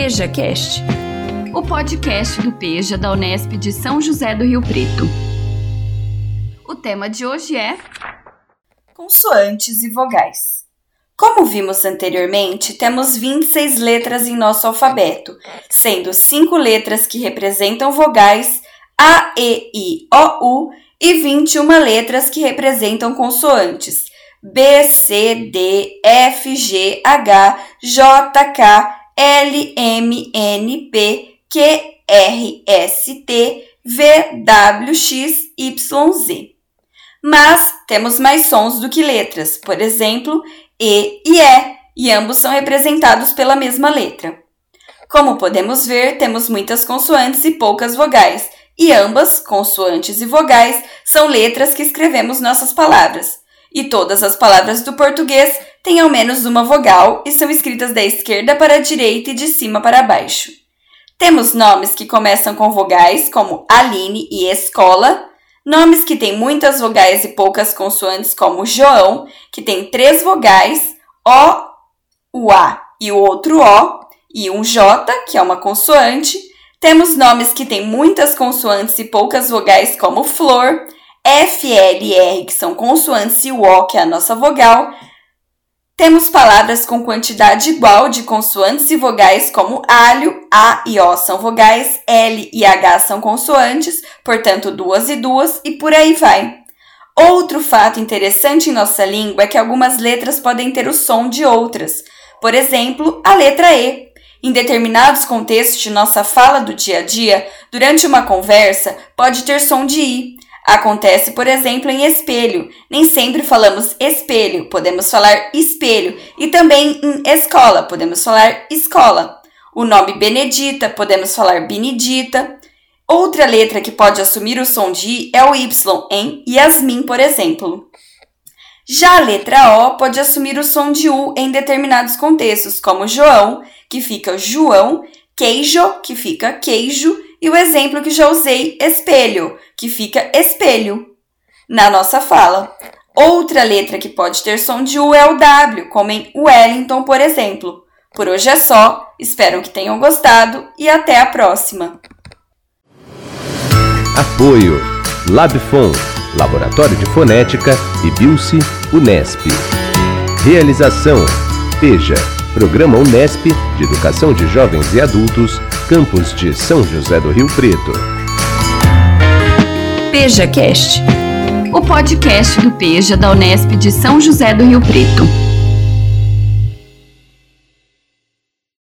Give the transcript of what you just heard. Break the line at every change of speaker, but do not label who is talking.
PejaCast, o podcast do Peja da Unesp de São José do Rio Preto. O tema de hoje é
consoantes e vogais. Como vimos anteriormente, temos 26 letras em nosso alfabeto, sendo 5 letras que representam vogais A, E, I, O, U e 21 letras que representam consoantes B, C, D, F, G, H, J, K, L, M, N, P, Q, R, S, T, V, W, X, Y, Z. Mas temos mais sons do que letras, por exemplo, E e E, e ambos são representados pela mesma letra. Como podemos ver, temos muitas consoantes e poucas vogais, e ambas, consoantes e vogais, são letras que escrevemos nossas palavras. E todas as palavras do português têm ao menos uma vogal e são escritas da esquerda para a direita e de cima para baixo. Temos nomes que começam com vogais, como Aline e Escola, nomes que têm muitas vogais e poucas consoantes, como João, que tem três vogais, O, o A e o outro O, e um J, que é uma consoante. Temos nomes que têm muitas consoantes e poucas vogais, como Flor, F, L e R, que são consoantes, e o O, que é a nossa vogal. Temos palavras com quantidade igual de consoantes e vogais, como alho, A e O são vogais, L e H são consoantes, portanto, duas e duas, e por aí vai. Outro fato interessante em nossa língua é que algumas letras podem ter o som de outras. Por exemplo, a letra E. Em determinados contextos de nossa fala do dia a dia, durante uma conversa, pode ter som de I. Acontece, por exemplo, em espelho. Nem sempre falamos espelho, podemos falar espelho. E também em escola, podemos falar escola. O nome Benedita, podemos falar Benedita. Outra letra que pode assumir o som de I é o Y em Yasmin, por exemplo. Já a letra O pode assumir o som de U em determinados contextos, como João, que fica João, queijo, que fica queijo, e o exemplo que já usei, espelho, que fica espelho, na nossa fala. Outra letra que pode ter som de U é o W, como em Wellington, por exemplo. Por hoje é só, espero que tenham gostado e até a próxima.
Apoio Labfon, Laboratório de Fonética e Bilce Unesp. Realização PEJA, Programa Unesp de Educação de Jovens e Adultos, Campus de São José do Rio Preto.
PejaCast, o podcast do Peja da Unesp de São José do Rio Preto.